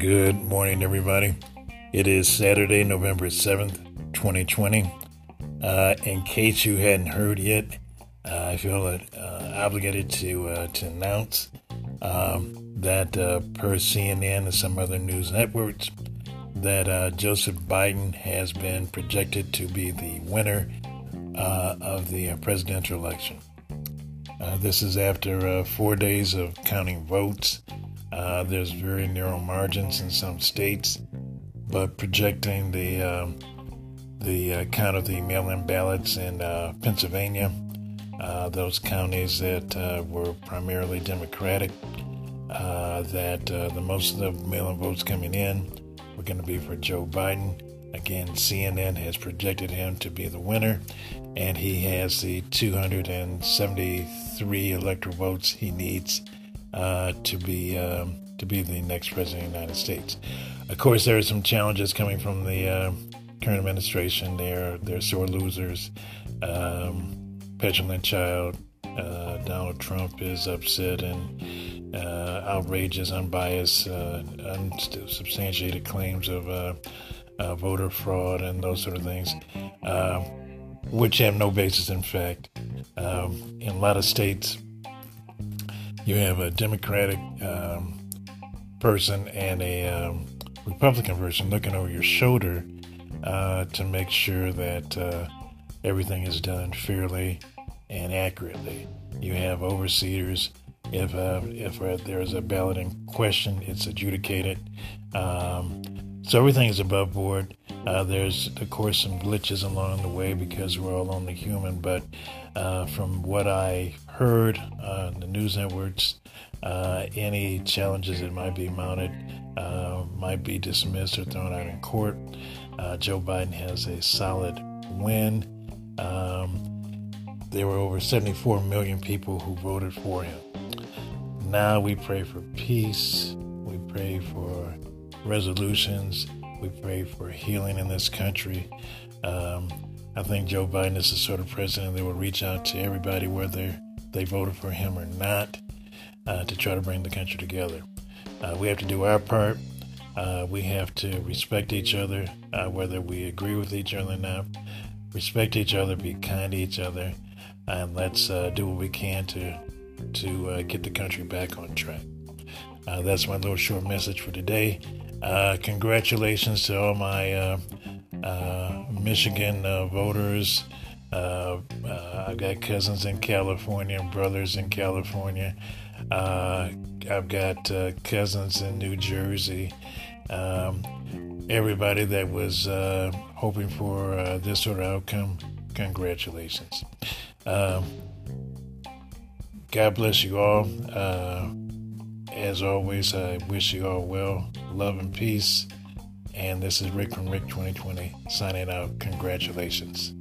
Good morning, everybody. It is Saturday, November 7th, 2020. Uh, in case you hadn't heard yet, uh, I feel uh, obligated to uh, to announce um, that uh, per CNN and some other news networks, that uh, Joseph Biden has been projected to be the winner of the presidential election. this is after four days of counting votes. Uh, there's very narrow margins in some states, but projecting the um, the uh, count of the mail-in ballots in uh, Pennsylvania, uh, those counties that uh, were primarily Democratic, uh, that the most of the mail-in votes coming in were going to be for Joe Biden. Again, CNN has projected him to be the winner, and he has the 273 electoral votes he needs uh, to be um, to be the next president of the United States. Of course, there are some challenges coming from the uh, current administration. They're they're sore losers. Um, petulant child. Uh, Donald Trump is upset and uh, outrageous, unbiased, uh, unsubstantiated claims of voter fraud and those sort of things, which have no basis in fact. Um, in a lot of states, you have a Democratic um, person and a um, Republican person looking over your shoulder uh, to make sure that uh, everything is done fairly and accurately. You have overseers. If uh, if uh, there is a ballot in question, it's adjudicated. Um, so everything is above board. Uh, there's, of course, some glitches along the way because we're all only human. But uh, from what I heard on the news networks, uh, any challenges that might be mounted uh, might be dismissed or thrown out in court. Uh, Joe Biden has a solid win. Um, there were over 74 million people who voted for him. Now we pray for peace. We pray for resolutions. We pray for healing in this country. Um, I think Joe Biden is the sort of president that will reach out to everybody, whether they voted for him or not, uh, to try to bring the country together. Uh, we have to do our part. Uh, we have to respect each other, uh, whether we agree with each other or not. Respect each other, be kind to each other, and let's uh, do what we can to to uh, get the country back on track. that's my little short message for today. Congratulations to all my Michigan voters. Uh, uh, I've got cousins in California, brothers in California. Uh, I've got uh, cousins in New Jersey. Um, everybody that was uh, hoping for uh, this sort of outcome, congratulations. Um, God bless you all. As always, I wish you all well, love and peace. And this is Rick from Rick 2020 signing out. Congratulations.